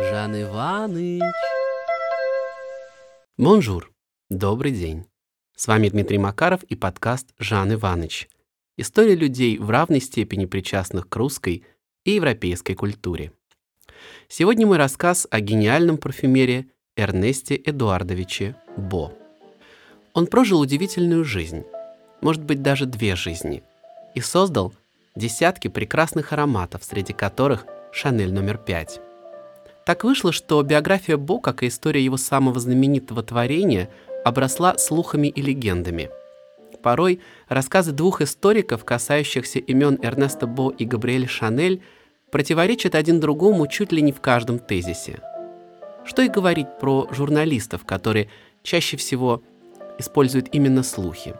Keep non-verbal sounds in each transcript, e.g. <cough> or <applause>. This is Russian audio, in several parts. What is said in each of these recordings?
Жан Иваныч. Bonjour. Добрый день. С вами Дмитрий Макаров и подкаст «Жан Иваныч». История людей в равной степени причастных к русской и европейской культуре. Сегодня мой рассказ о гениальном парфюмере Эрнесте Эдуардовиче Бо. Он прожил удивительную жизнь, может быть даже две жизни, и создал десятки прекрасных ароматов, среди которых Шанель номер пять. Так вышло, что биография Бо, как и история его самого знаменитого творения, обросла слухами и легендами. Порой рассказы двух историков, касающихся имен Эрнеста Бо и Габриэль Шанель, противоречат один другому чуть ли не в каждом тезисе. Что и говорить про журналистов, которые чаще всего используют именно слухи.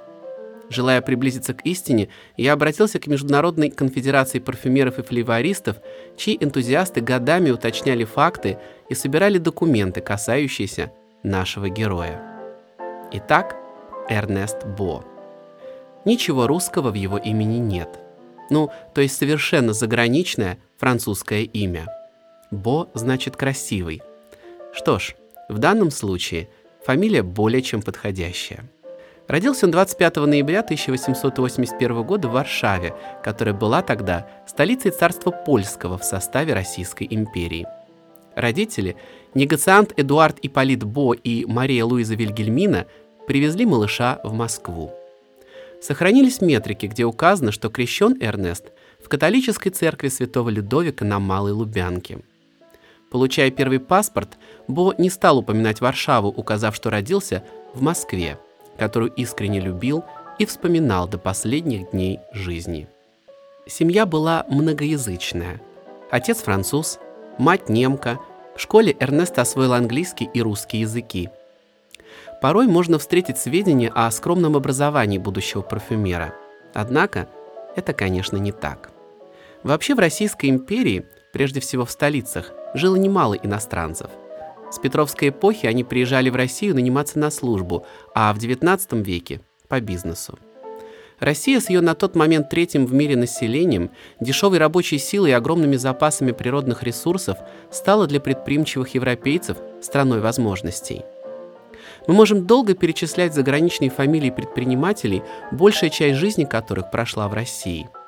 Желая приблизиться к истине, я обратился к Международной конфедерации парфюмеров и флейвористов, чьи энтузиасты годами уточняли факты и собирали документы, касающиеся нашего героя. Итак, Эрнест Бо. Ничего русского в его имени нет. Ну, то есть совершенно заграничное французское имя. Бо значит красивый. Что ж, в данном случае фамилия более чем подходящая. Родился он 25 ноября 1881 года в Варшаве, которая была тогда столицей царства польского в составе Российской империи. Родители, негациант Эдуард Ипполит Бо и Мария Луиза Вильгельмина, привезли малыша в Москву. Сохранились метрики, где указано, что крещен Эрнест в католической церкви святого Людовика на Малой Лубянке. Получая первый паспорт, Бо не стал упоминать Варшаву, указав, что родился в Москве – которую искренне любил и вспоминал до последних дней жизни. Семья была многоязычная. Отец француз, мать немка, в школе Эрнест освоил английский и русский языки. Порой можно встретить сведения о скромном образовании будущего парфюмера. Однако это, конечно, не так. Вообще в Российской империи, прежде всего в столицах, жило немало иностранцев – с Петровской эпохи они приезжали в Россию наниматься на службу, а в XIX веке – по бизнесу. Россия с ее на тот момент третьим в мире населением, дешевой рабочей силой и огромными запасами природных ресурсов стала для предприимчивых европейцев страной возможностей. Мы можем долго перечислять заграничные фамилии предпринимателей, большая часть жизни которых прошла в России –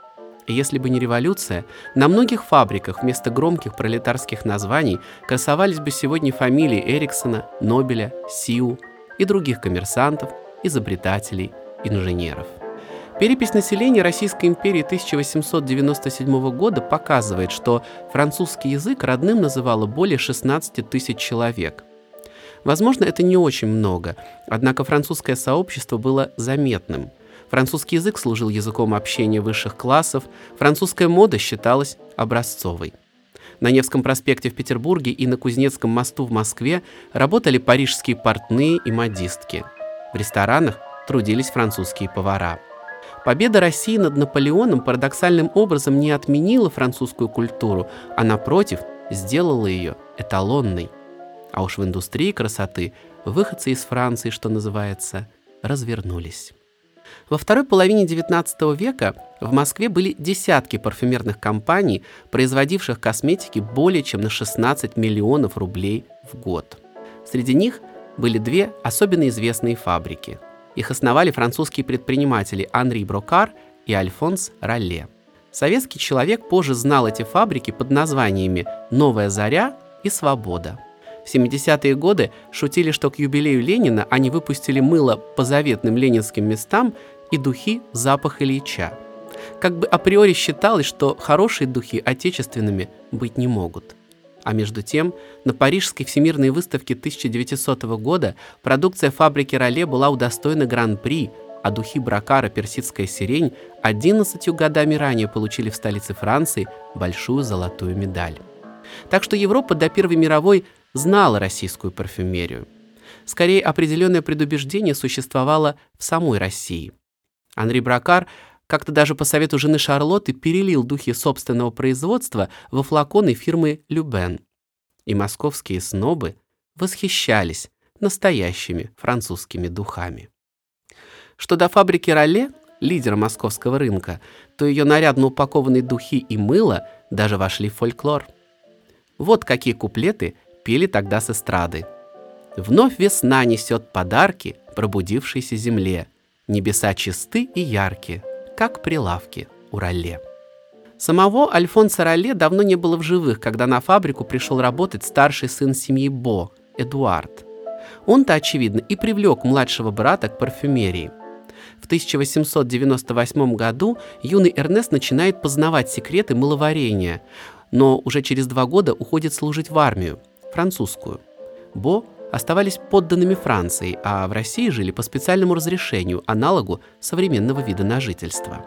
если бы не революция, на многих фабриках вместо громких пролетарских названий красовались бы сегодня фамилии Эриксона, Нобеля, Сиу и других коммерсантов, изобретателей, инженеров. Перепись населения Российской империи 1897 года показывает, что французский язык родным называло более 16 тысяч человек. Возможно, это не очень много, однако французское сообщество было заметным – Французский язык служил языком общения высших классов, французская мода считалась образцовой. На Невском проспекте в Петербурге и на Кузнецком мосту в Москве работали парижские портные и модистки. В ресторанах трудились французские повара. Победа России над Наполеоном парадоксальным образом не отменила французскую культуру, а напротив, сделала ее эталонной. А уж в индустрии красоты выходцы из Франции, что называется, развернулись. Во второй половине XIX века в Москве были десятки парфюмерных компаний, производивших косметики более чем на 16 миллионов рублей в год. Среди них были две особенно известные фабрики. Их основали французские предприниматели Анри Брокар и Альфонс Ролле. Советский человек позже знал эти фабрики под названиями «Новая заря» и «Свобода». В 70-е годы шутили, что к юбилею Ленина они выпустили мыло по заветным ленинским местам и духи «Запах Ильича». Как бы априори считалось, что хорошие духи отечественными быть не могут. А между тем, на Парижской всемирной выставке 1900 года продукция фабрики Роле была удостоена гран-при, а духи Бракара «Персидская сирень» 11 годами ранее получили в столице Франции большую золотую медаль. Так что Европа до Первой мировой знала российскую парфюмерию. Скорее, определенное предубеждение существовало в самой России. Анри Бракар как-то даже по совету жены Шарлотты перелил духи собственного производства во флаконы фирмы «Любен». И московские снобы восхищались настоящими французскими духами. Что до фабрики Роле, лидера московского рынка, то ее нарядно упакованные духи и мыло даже вошли в фольклор – Вот какие куплеты пели тогда с эстрады. «Вновь весна несет подарки пробудившейся земле. Небеса чисты и яркие, как прилавки у Ролле». Самого Альфонса Ролле давно не было в живых, когда на фабрику пришел работать старший сын семьи Бо, Эдуард. Он-то, очевидно, и привлек младшего брата к парфюмерии. В 1898 году юный Эрнест начинает познавать секреты мыловарения, но уже через два года уходит служить в армию, французскую. Бо оставались подданными Франции, а в России жили по специальному разрешению, аналогу современного вида на жительство.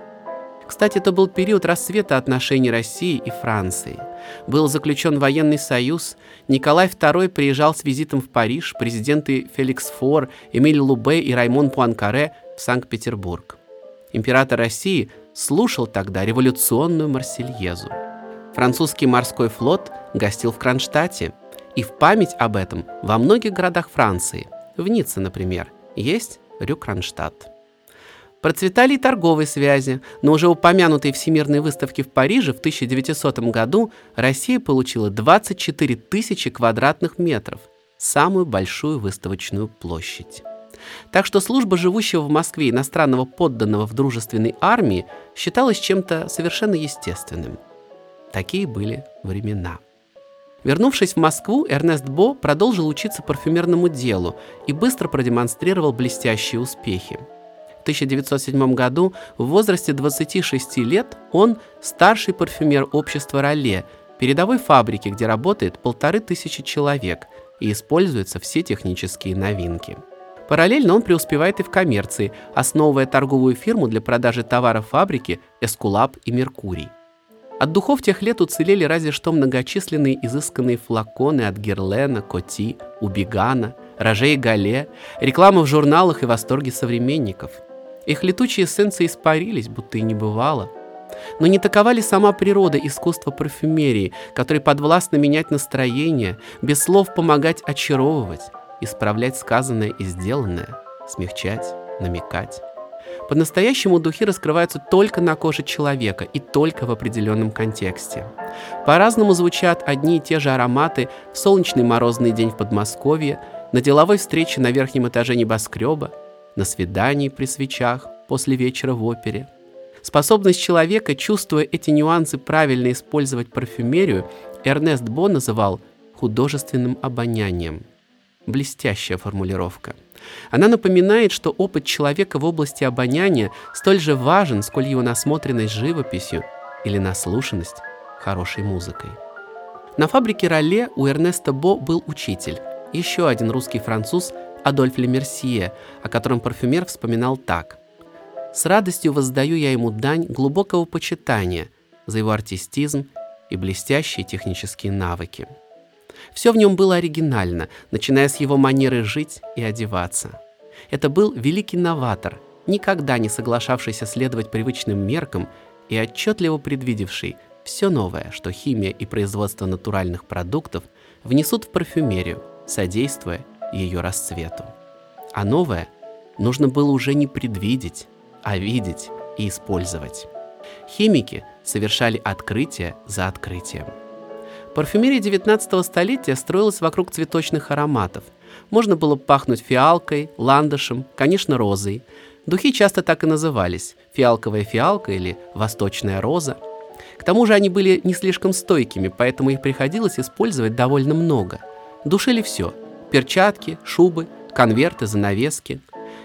Кстати, это был период расцвета отношений России и Франции. Был заключен военный союз, Николай II приезжал с визитом в Париж, президенты Феликс Фор, Эмиль Лубе и Раймон Пуанкаре в Санкт-Петербург. Император России слушал тогда революционную Марсельезу. Французский морской флот гостил в Кронштадте, и в память об этом во многих городах Франции, в Ницце, например, есть Рю Кронштадт. Процветали и торговые связи, но уже упомянутой Всемирной выставки в Париже в 1900 году Россия получила 24 тысячи квадратных метров, самую большую выставочную площадь. Так что служба живущего в Москве иностранного подданного в дружественной армии считалась чем-то совершенно естественным. Такие были времена. Вернувшись в Москву, Эрнест Бо продолжил учиться парфюмерному делу и быстро продемонстрировал блестящие успехи – 1907 году в возрасте 26 лет он старший парфюмер общества «Роле», передовой фабрики, где работает полторы тысячи человек и используются все технические новинки. Параллельно он преуспевает и в коммерции, основывая торговую фирму для продажи товаров фабрики «Эскулап» и «Меркурий». От духов тех лет уцелели разве что многочисленные изысканные флаконы от Герлена, Коти, Убигана, Роже и Гале, реклама в журналах и восторги современников – их летучие эссенции испарились, будто и не бывало. Но не такова ли сама природа искусства парфюмерии, которой подвластно менять настроение, без слов помогать очаровывать, исправлять сказанное и сделанное, смягчать, намекать? По-настоящему духи раскрываются только на коже человека и только в определенном контексте. По-разному звучат одни и те же ароматы в солнечный морозный день в Подмосковье, на деловой встрече на верхнем этаже небоскреба, на свидании при свечах после вечера в опере. Способность человека, чувствуя эти нюансы, правильно использовать парфюмерию, Эрнест Бо называл художественным обонянием. Блестящая формулировка. Она напоминает, что опыт человека в области обоняния столь же важен, сколь его насмотренность живописью или наслушанность хорошей музыкой. На фабрике Роле у Эрнеста Бо был учитель, еще один русский француз Адольф Лемерсье, о котором парфюмер вспоминал так. «С радостью воздаю я ему дань глубокого почитания за его артистизм и блестящие технические навыки. Все в нем было оригинально, начиная с его манеры жить и одеваться. Это был великий новатор, никогда не соглашавшийся следовать привычным меркам и отчетливо предвидевший все новое, что химия и производство натуральных продуктов внесут в парфюмерию, содействуя ее расцвету. А новое нужно было уже не предвидеть, а видеть и использовать. Химики совершали открытие за открытием. Парфюмерия 19 столетия строилась вокруг цветочных ароматов. Можно было пахнуть фиалкой, ландышем, конечно, розой. Духи часто так и назывались – фиалковая фиалка или восточная роза. К тому же они были не слишком стойкими, поэтому их приходилось использовать довольно много. Душили все – перчатки, шубы, конверты, занавески.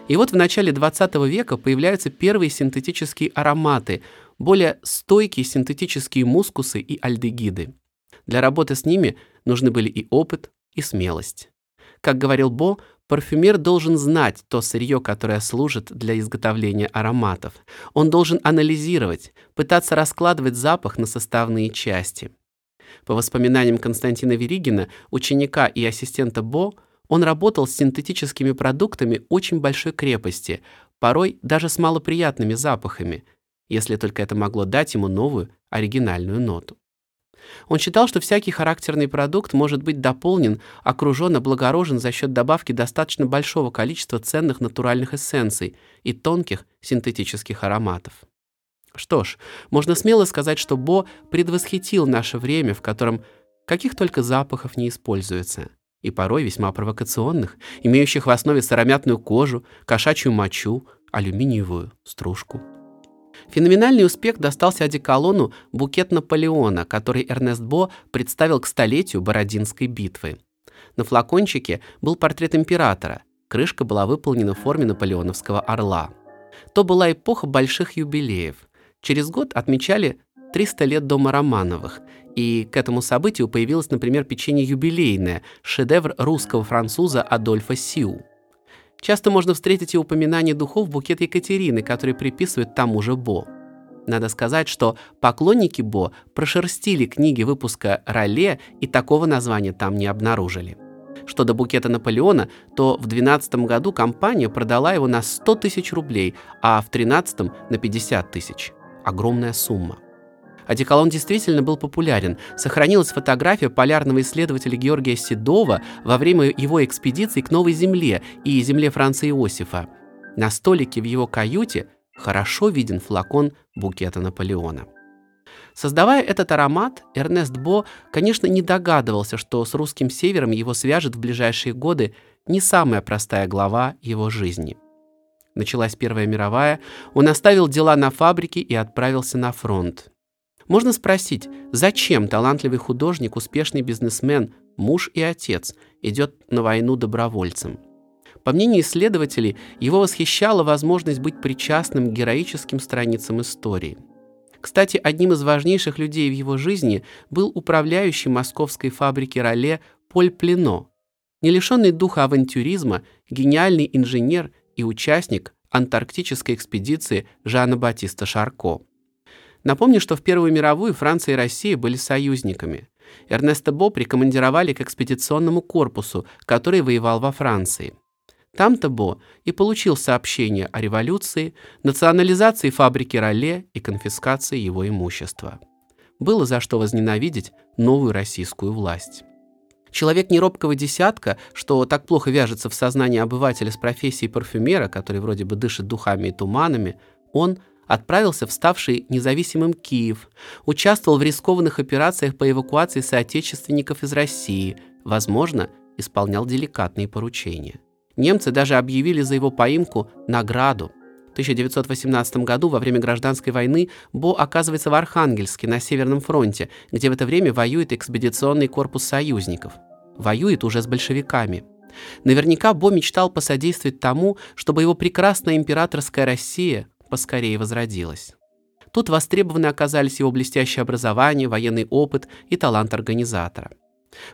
И вот в начале 20 века появляются первые синтетические ароматы, более стойкие синтетические мускусы и альдегиды. Для работы с ними нужны были и опыт, и смелость. Как говорил Бо, парфюмер должен знать то сырье, которое служит для изготовления ароматов. Он должен анализировать, пытаться раскладывать запах на составные части – по воспоминаниям Константина Веригина, ученика и ассистента Бо, он работал с синтетическими продуктами очень большой крепости, порой даже с малоприятными запахами, если только это могло дать ему новую оригинальную ноту. Он считал, что всякий характерный продукт может быть дополнен, окружен, облагорожен за счет добавки достаточно большого количества ценных натуральных эссенций и тонких синтетических ароматов. Что ж, можно смело сказать, что Бо предвосхитил наше время, в котором Каких только запахов не используется, и порой весьма провокационных, имеющих в основе сыромятную кожу, кошачью мочу, алюминиевую стружку. Феноменальный успех достался одеколону «Букет Наполеона», который Эрнест Бо представил к столетию Бородинской битвы. На флакончике был портрет императора, крышка была выполнена в форме наполеоновского орла. То была эпоха больших юбилеев. Через год отмечали 300 лет дома Романовых, и к этому событию появилось, например, печенье юбилейное, шедевр русского француза Адольфа Сиу. Часто можно встретить и упоминание духов букет Екатерины, который приписывают тому же Бо. Надо сказать, что поклонники Бо прошерстили книги выпуска «Роле» и такого названия там не обнаружили. Что до букета Наполеона, то в 2012 году компания продала его на 100 тысяч рублей, а в 2013 на 50 тысяч. Огромная сумма. Одеколон действительно был популярен. Сохранилась фотография полярного исследователя Георгия Седова во время его экспедиции к Новой Земле и Земле Франца Иосифа. На столике в его каюте хорошо виден флакон букета Наполеона. Создавая этот аромат, Эрнест Бо, конечно, не догадывался, что с русским севером его свяжет в ближайшие годы не самая простая глава его жизни. Началась Первая мировая, он оставил дела на фабрике и отправился на фронт. Можно спросить, зачем талантливый художник, успешный бизнесмен, муж и отец идет на войну добровольцем? По мнению исследователей, его восхищала возможность быть причастным к героическим страницам истории. Кстати, одним из важнейших людей в его жизни был управляющий московской фабрики Роле Поль Плено, не лишенный духа авантюризма, гениальный инженер и участник антарктической экспедиции Жана Батиста Шарко. Напомню, что в Первую мировую Франция и Россия были союзниками. Эрнеста Бо прикомандировали к экспедиционному корпусу, который воевал во Франции. Там-то Бо и получил сообщение о революции, национализации фабрики Роле и конфискации его имущества. Было за что возненавидеть новую российскую власть. Человек неробкого десятка, что так плохо вяжется в сознании обывателя с профессией парфюмера, который вроде бы дышит духами и туманами, он – отправился в ставший независимым Киев, участвовал в рискованных операциях по эвакуации соотечественников из России, возможно, исполнял деликатные поручения. Немцы даже объявили за его поимку награду. В 1918 году, во время гражданской войны, Бо оказывается в Архангельске на Северном фронте, где в это время воюет экспедиционный корпус союзников. Воюет уже с большевиками. Наверняка Бо мечтал посодействовать тому, чтобы его прекрасная императорская Россия поскорее возродилась. Тут востребованы оказались его блестящее образование, военный опыт и талант организатора.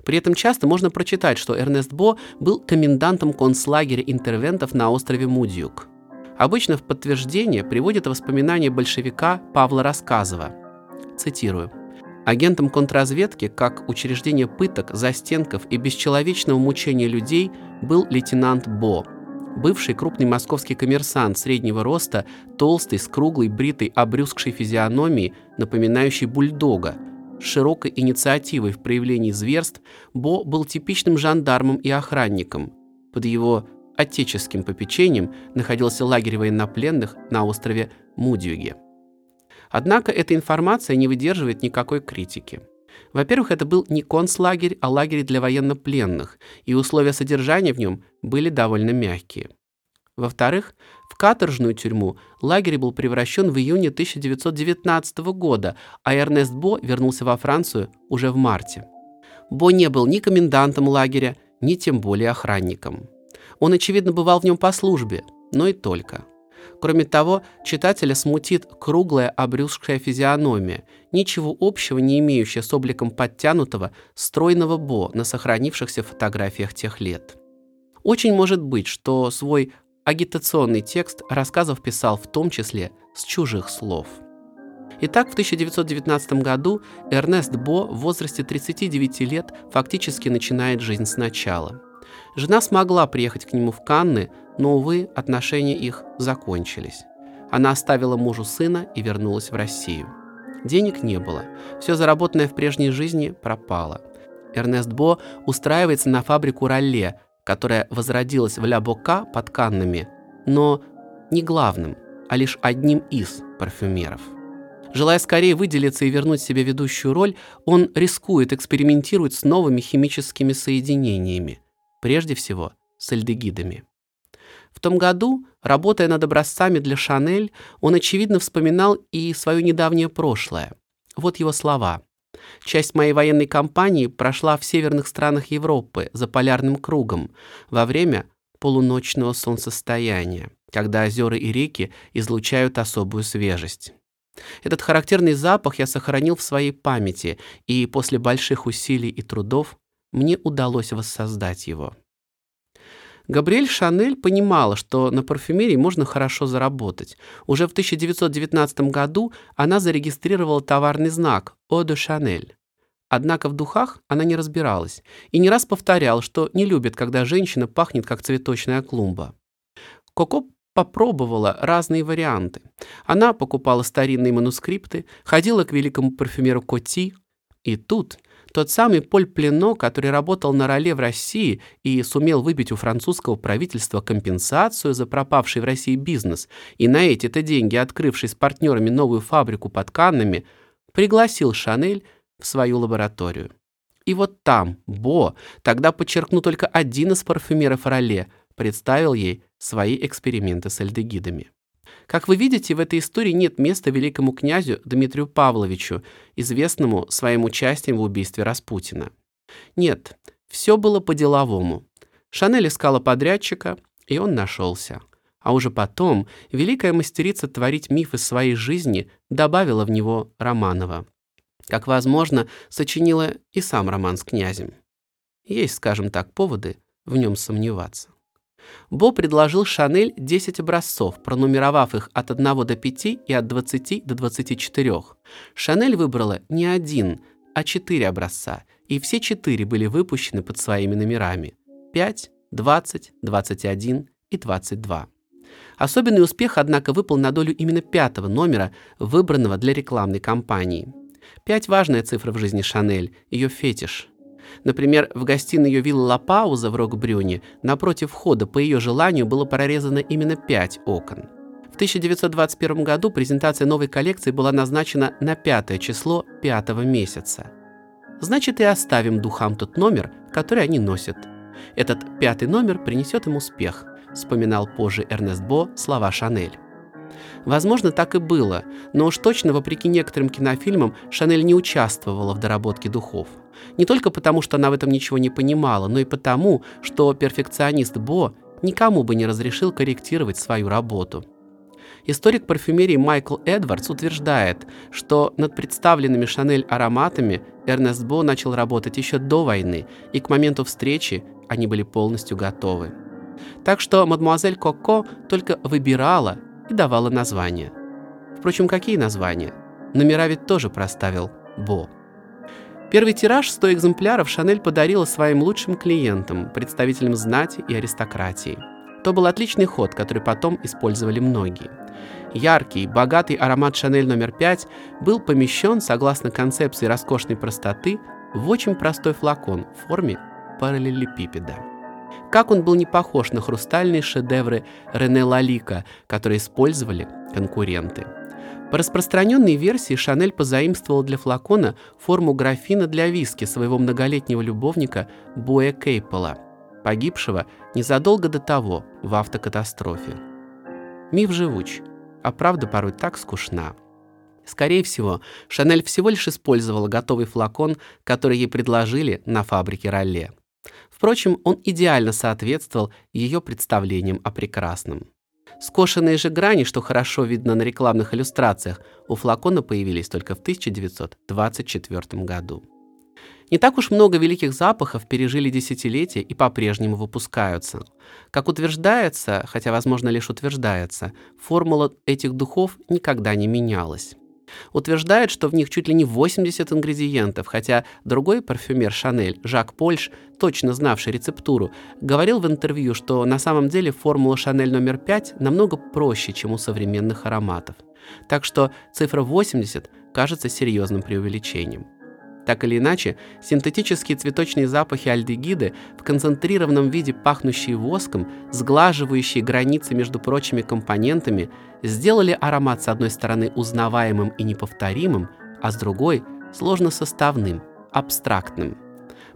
При этом часто можно прочитать, что Эрнест Бо был комендантом концлагеря интервентов на острове Мудюк. Обычно в подтверждение приводят воспоминания большевика Павла Рассказова. Цитирую. Агентом контрразведки, как учреждение пыток, застенков и бесчеловечного мучения людей, был лейтенант Бо – Бывший крупный московский коммерсант среднего роста, толстый, с круглой, бритой, обрюзгшей физиономией, напоминающей бульдога, с широкой инициативой в проявлении зверств, Бо был типичным жандармом и охранником. Под его отеческим попечением находился лагерь военнопленных на острове Мудюге. Однако эта информация не выдерживает никакой критики. Во-первых, это был не концлагерь, а лагерь для военнопленных, и условия содержания в нем были довольно мягкие. Во-вторых, в каторжную тюрьму лагерь был превращен в июне 1919 года, а Эрнест Бо вернулся во Францию уже в марте. Бо не был ни комендантом лагеря, ни тем более охранником. Он, очевидно, бывал в нем по службе, но и только. Кроме того, читателя смутит круглая обрюзгшая физиономия, ничего общего не имеющая с обликом подтянутого, стройного Бо на сохранившихся фотографиях тех лет. Очень может быть, что свой агитационный текст рассказов писал в том числе с чужих слов. Итак, в 1919 году Эрнест Бо в возрасте 39 лет фактически начинает жизнь сначала. Жена смогла приехать к нему в Канны, но, увы, отношения их закончились. Она оставила мужу сына и вернулась в Россию. Денег не было. Все заработанное в прежней жизни пропало. Эрнест Бо устраивается на фабрику Ролле, которая возродилась в Ля-Бока под Каннами, но не главным, а лишь одним из парфюмеров. Желая скорее выделиться и вернуть себе ведущую роль, он рискует экспериментировать с новыми химическими соединениями, прежде всего с альдегидами. В том году, работая над образцами для Шанель, он, очевидно, вспоминал и свое недавнее прошлое. Вот его слова. «Часть моей военной кампании прошла в северных странах Европы за полярным кругом во время полуночного солнцестояния, когда озера и реки излучают особую свежесть. Этот характерный запах я сохранил в своей памяти, и после больших усилий и трудов мне удалось воссоздать его. Габриэль Шанель понимала, что на парфюмерии можно хорошо заработать. Уже в 1919 году она зарегистрировала товарный знак «Eau de Chanel». Однако в духах она не разбиралась и не раз повторяла, что не любит, когда женщина пахнет, как цветочная клумба. Коко попробовала разные варианты. Она покупала старинные манускрипты, ходила к великому парфюмеру Коти, и тут тот самый Поль Плено, который работал на роле в России и сумел выбить у французского правительства компенсацию за пропавший в России бизнес, и на эти-то деньги, открывший с партнерами новую фабрику под Каннами, пригласил Шанель в свою лабораторию. И вот там Бо, тогда подчеркну только один из парфюмеров Роле, представил ей свои эксперименты с альдегидами. Как вы видите, в этой истории нет места великому князю Дмитрию Павловичу, известному своим участием в убийстве Распутина. Нет, все было по-деловому. Шанель искала подрядчика, и он нашелся. А уже потом великая мастерица творить миф из своей жизни добавила в него Романова. Как возможно, сочинила и сам роман с князем. Есть, скажем так, поводы в нем сомневаться. Бо предложил Шанель 10 образцов, пронумеровав их от 1 до 5 и от 20 до 24. Шанель выбрала не один, а 4 образца, и все 4 были выпущены под своими номерами – 5, 20, 21 и 22. Особенный успех, однако, выпал на долю именно пятого номера, выбранного для рекламной кампании. Пять – важная цифра в жизни Шанель, ее фетиш – Например, в гостиной ее виллы Ла Пауза в Рокбрюне напротив входа по ее желанию было прорезано именно пять окон. В 1921 году презентация новой коллекции была назначена на пятое число пятого месяца. Значит, и оставим духам тот номер, который они носят. Этот пятый номер принесет им успех, вспоминал позже Эрнест Бо слова Шанель. Возможно, так и было, но уж точно, вопреки некоторым кинофильмам, Шанель не участвовала в доработке духов. Не только потому, что она в этом ничего не понимала, но и потому, что перфекционист Бо никому бы не разрешил корректировать свою работу. Историк парфюмерии Майкл Эдвардс утверждает, что над представленными Шанель ароматами Эрнест Бо начал работать еще до войны, и к моменту встречи они были полностью готовы. Так что мадемуазель Коко только выбирала и давала названия. Впрочем, какие названия? Номера ведь тоже проставил Бо. Первый тираж 100 экземпляров Шанель подарила своим лучшим клиентам, представителям знати и аристократии. То был отличный ход, который потом использовали многие. Яркий, богатый аромат Шанель номер 5 был помещен, согласно концепции роскошной простоты, в очень простой флакон в форме параллелепипеда. Как он был не похож на хрустальные шедевры Рене Лалика, которые использовали конкуренты. По распространенной версии Шанель позаимствовал для флакона форму графина для виски своего многолетнего любовника Боя Кейпола, погибшего незадолго до того в автокатастрофе. Миф живуч, а правда порой так скучна. Скорее всего, Шанель всего лишь использовала готовый флакон, который ей предложили на фабрике Ролле. Впрочем, он идеально соответствовал ее представлениям о прекрасном. Скошенные же грани, что хорошо видно на рекламных иллюстрациях, у флакона появились только в 1924 году. Не так уж много великих запахов пережили десятилетия и по-прежнему выпускаются. Как утверждается, хотя, возможно, лишь утверждается, формула этих духов никогда не менялась. Утверждают, что в них чуть ли не 80 ингредиентов, хотя другой парфюмер Шанель, Жак Польш, точно знавший рецептуру, говорил в интервью, что на самом деле формула Шанель номер 5 намного проще, чем у современных ароматов. Так что цифра 80 кажется серьезным преувеличением. Так или иначе, синтетические цветочные запахи альдегиды в концентрированном виде, пахнущие воском, сглаживающие границы между прочими компонентами, сделали аромат с одной стороны узнаваемым и неповторимым, а с другой – сложно составным, абстрактным.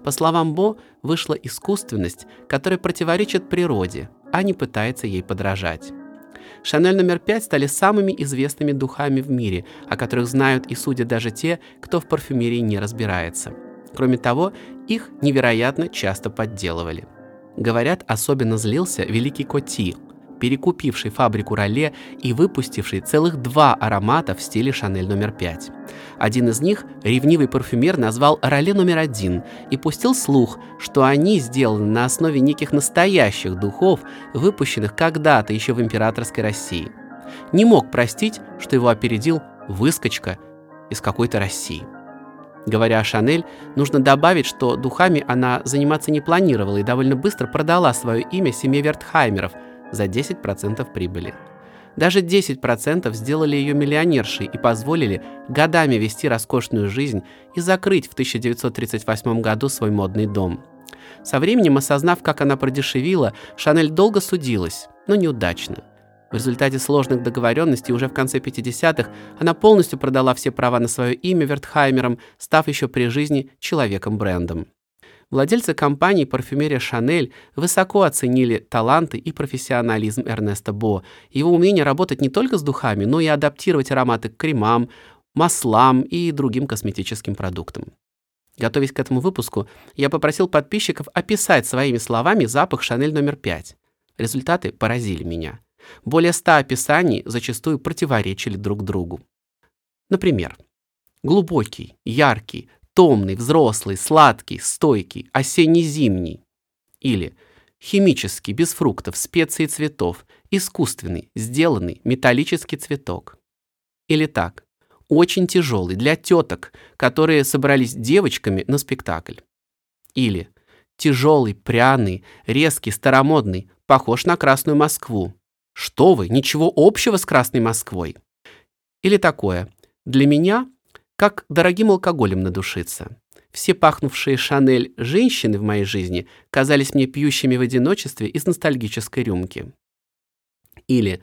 По словам Бо, вышла искусственность, которая противоречит природе, а не пытается ей подражать. Шанель номер пять стали самыми известными духами в мире, о которых знают и судят даже те, кто в парфюмерии не разбирается. Кроме того, их невероятно часто подделывали. Говорят, особенно злился великий Коти, перекупивший фабрику Роле и выпустивший целых два аромата в стиле Шанель номер пять. Один из них ревнивый парфюмер назвал Роле номер один и пустил слух, что они сделаны на основе неких настоящих духов, выпущенных когда-то еще в императорской России. Не мог простить, что его опередил выскочка из какой-то России. Говоря о Шанель, нужно добавить, что духами она заниматься не планировала и довольно быстро продала свое имя семье Вертхаймеров за 10% прибыли. Даже 10% сделали ее миллионершей и позволили годами вести роскошную жизнь и закрыть в 1938 году свой модный дом. Со временем, осознав, как она продешевила, Шанель долго судилась, но неудачно. В результате сложных договоренностей уже в конце 50-х она полностью продала все права на свое имя Вертхаймерам, став еще при жизни человеком-брендом. Владельцы компании «Парфюмерия Шанель» высоко оценили таланты и профессионализм Эрнеста Бо, его умение работать не только с духами, но и адаптировать ароматы к кремам, маслам и другим косметическим продуктам. Готовясь к этому выпуску, я попросил подписчиков описать своими словами запах Шанель номер 5. Результаты поразили меня. Более ста описаний зачастую противоречили друг другу. Например, глубокий, яркий, томный, взрослый, сладкий, стойкий, осенне-зимний. Или химический, без фруктов, специй и цветов, искусственный, сделанный, металлический цветок. Или так, очень тяжелый, для теток, которые собрались девочками на спектакль. Или тяжелый, пряный, резкий, старомодный, похож на Красную Москву. Что вы, ничего общего с Красной Москвой. Или такое, для меня как дорогим алкоголем надушиться. Все пахнувшие Шанель женщины в моей жизни казались мне пьющими в одиночестве из ностальгической рюмки. Или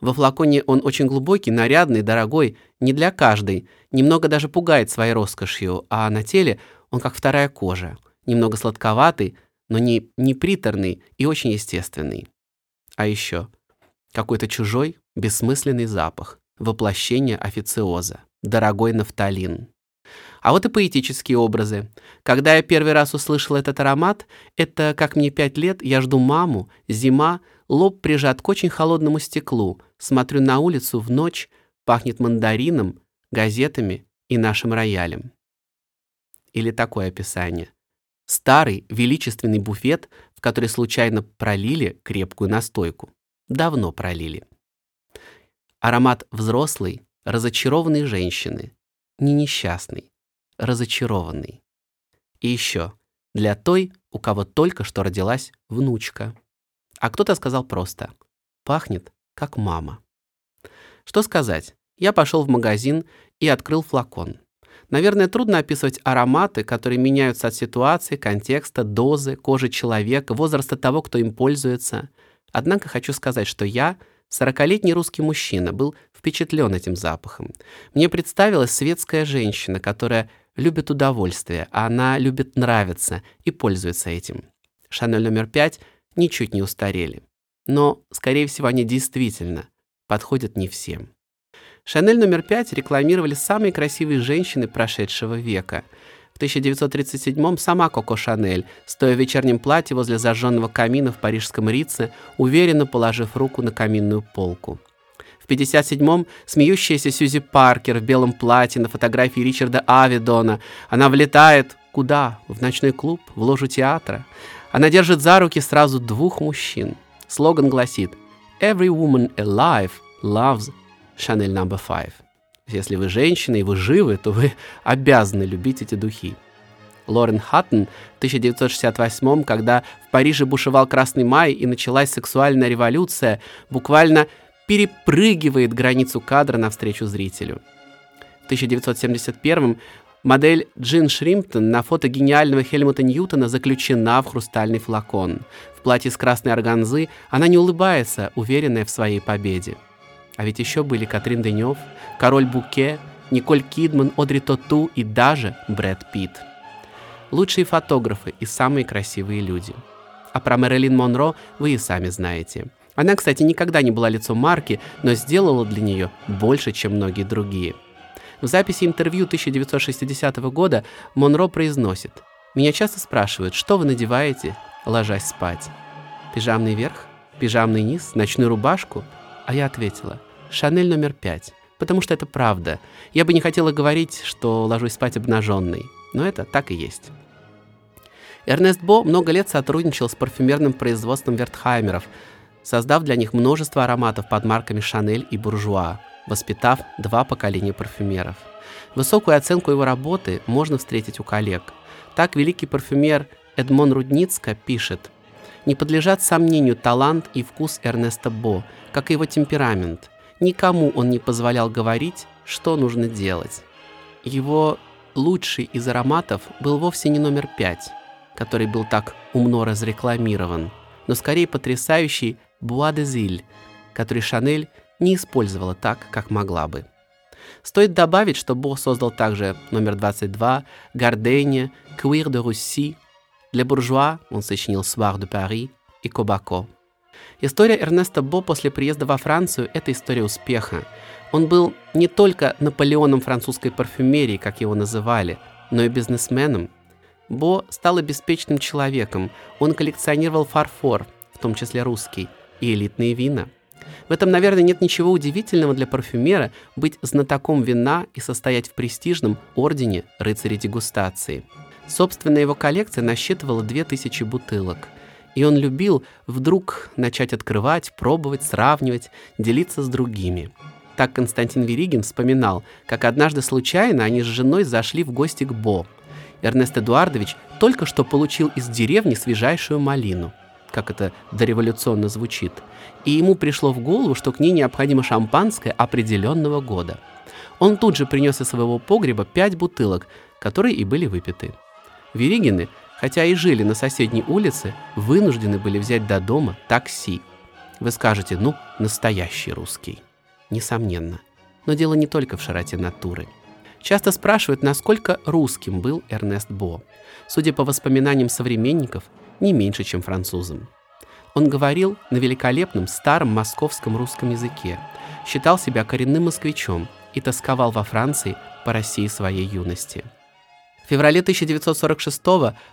во флаконе он очень глубокий, нарядный, дорогой, не для каждой, немного даже пугает своей роскошью, а на теле он как вторая кожа, немного сладковатый, но не, не приторный и очень естественный. А еще какой-то чужой, бессмысленный запах, воплощение официоза дорогой нафталин. А вот и поэтические образы. Когда я первый раз услышал этот аромат, это, как мне пять лет, я жду маму, зима, лоб прижат к очень холодному стеклу, смотрю на улицу в ночь, пахнет мандарином, газетами и нашим роялем. Или такое описание. Старый, величественный буфет, в который случайно пролили крепкую настойку. Давно пролили. Аромат взрослый, разочарованной женщины, не несчастной, разочарованной. И еще для той, у кого только что родилась внучка. А кто-то сказал просто «пахнет, как мама». Что сказать? Я пошел в магазин и открыл флакон. Наверное, трудно описывать ароматы, которые меняются от ситуации, контекста, дозы, кожи человека, возраста того, кто им пользуется. Однако хочу сказать, что я Сорокалетний русский мужчина был впечатлен этим запахом. Мне представилась светская женщина, которая любит удовольствие, а она любит нравиться и пользуется этим. Шанель номер пять ничуть не устарели. Но, скорее всего, они действительно подходят не всем. Шанель номер пять рекламировали самые красивые женщины прошедшего века – в 1937-м сама Коко Шанель, стоя в вечернем платье возле зажженного камина в парижском Рице, уверенно положив руку на каминную полку. В 57-м смеющаяся Сьюзи Паркер в белом платье на фотографии Ричарда Авидона. Она влетает куда? В ночной клуб, в ложу театра. Она держит за руки сразу двух мужчин. Слоган гласит «Every woman alive loves Chanel No. 5». Если вы женщина и вы живы, то вы <laughs> обязаны любить эти духи. Лорен Хаттон в 1968 когда в Париже бушевал Красный май и началась сексуальная революция, буквально перепрыгивает границу кадра навстречу зрителю. В 1971 Модель Джин Шримптон на фото гениального Хельмута Ньютона заключена в хрустальный флакон. В платье с красной органзы она не улыбается, уверенная в своей победе. А ведь еще были Катрин Денев, Король Буке, Николь Кидман, Одри Тоту и даже Брэд Питт. Лучшие фотографы и самые красивые люди. А про Мэрилин Монро вы и сами знаете. Она, кстати, никогда не была лицом марки, но сделала для нее больше, чем многие другие – в записи интервью 1960 года Монро произносит «Меня часто спрашивают, что вы надеваете, ложась спать? Пижамный верх? Пижамный низ? Ночную рубашку?» А я ответила «Шанель номер пять, потому что это правда. Я бы не хотела говорить, что ложусь спать обнаженной, но это так и есть». Эрнест Бо много лет сотрудничал с парфюмерным производством Вертхаймеров, создав для них множество ароматов под марками Шанель и Буржуа воспитав два поколения парфюмеров. Высокую оценку его работы можно встретить у коллег. Так великий парфюмер Эдмон Рудницко пишет «Не подлежат сомнению талант и вкус Эрнеста Бо, как и его темперамент. Никому он не позволял говорить, что нужно делать. Его лучший из ароматов был вовсе не номер пять, который был так умно разрекламирован, но скорее потрясающий Буа де Зиль, который Шанель не использовала так, как могла бы. Стоит добавить, что Бо создал также номер 22, Гардения, Queer de Russie. Для буржуа он сочинил Soir de Paris и Кобако. История Эрнеста Бо после приезда во Францию – это история успеха. Он был не только Наполеоном французской парфюмерии, как его называли, но и бизнесменом. Бо стал обеспеченным человеком. Он коллекционировал фарфор, в том числе русский, и элитные вина – в этом, наверное, нет ничего удивительного для парфюмера быть знатоком вина и состоять в престижном ордене рыцарей дегустации. Собственная его коллекция насчитывала 2000 бутылок. И он любил вдруг начать открывать, пробовать, сравнивать, делиться с другими. Так Константин Веригин вспоминал, как однажды случайно они с женой зашли в гости к Бо. Эрнест Эдуардович только что получил из деревни свежайшую малину – как это дореволюционно звучит, и ему пришло в голову, что к ней необходимо шампанское определенного года. Он тут же принес из своего погреба пять бутылок, которые и были выпиты. Веригины, хотя и жили на соседней улице, вынуждены были взять до дома такси. Вы скажете, ну, настоящий русский. Несомненно. Но дело не только в широте натуры. Часто спрашивают, насколько русским был Эрнест Бо. Судя по воспоминаниям современников, не меньше, чем французам. Он говорил на великолепном старом московском русском языке, считал себя коренным москвичом и тосковал во Франции по России своей юности. В феврале 1946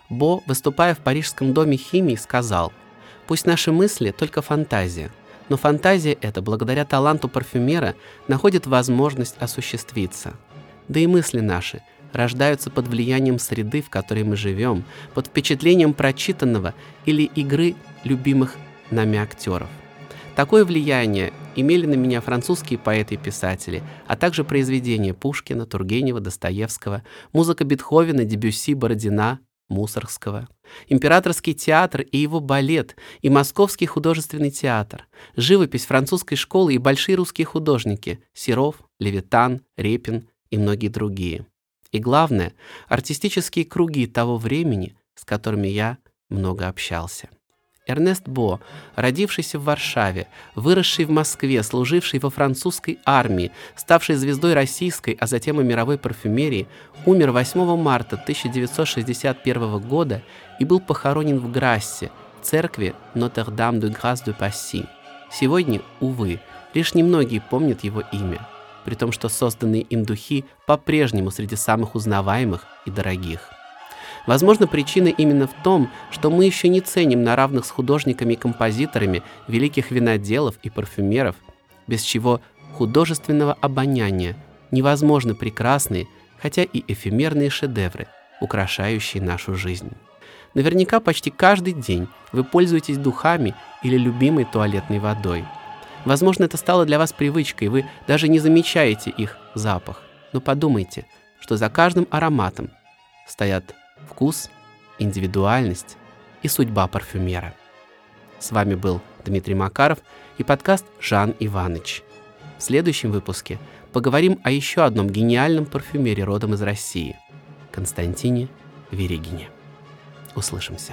Бо, выступая в Парижском доме химии, сказал «Пусть наши мысли только фантазия, но фантазия эта, благодаря таланту парфюмера, находит возможность осуществиться. Да и мысли наши – рождаются под влиянием среды, в которой мы живем, под впечатлением прочитанного или игры любимых нами актеров. Такое влияние имели на меня французские поэты и писатели, а также произведения Пушкина, Тургенева, Достоевского, музыка Бетховена, Дебюсси, Бородина, Мусоргского, императорский театр и его балет, и Московский художественный театр, живопись французской школы и большие русские художники Серов, Левитан, Репин и многие другие. И главное, артистические круги того времени, с которыми я много общался. Эрнест Бо, родившийся в Варшаве, выросший в Москве, служивший во французской армии, ставший звездой российской, а затем и мировой парфюмерии, умер 8 марта 1961 года и был похоронен в Грассе, церкви Нотр-Дам-де-Грасс-де-Пасси. Сегодня, увы, лишь немногие помнят его имя – при том, что созданные им духи по-прежнему среди самых узнаваемых и дорогих. Возможно, причина именно в том, что мы еще не ценим на равных с художниками и композиторами великих виноделов и парфюмеров, без чего художественного обоняния невозможны прекрасные, хотя и эфемерные шедевры, украшающие нашу жизнь. Наверняка почти каждый день вы пользуетесь духами или любимой туалетной водой – Возможно, это стало для вас привычкой, вы даже не замечаете их запах. Но подумайте, что за каждым ароматом стоят вкус, индивидуальность и судьба парфюмера. С вами был Дмитрий Макаров и подкаст «Жан Иваныч». В следующем выпуске поговорим о еще одном гениальном парфюмере родом из России – Константине Верегине. Услышимся.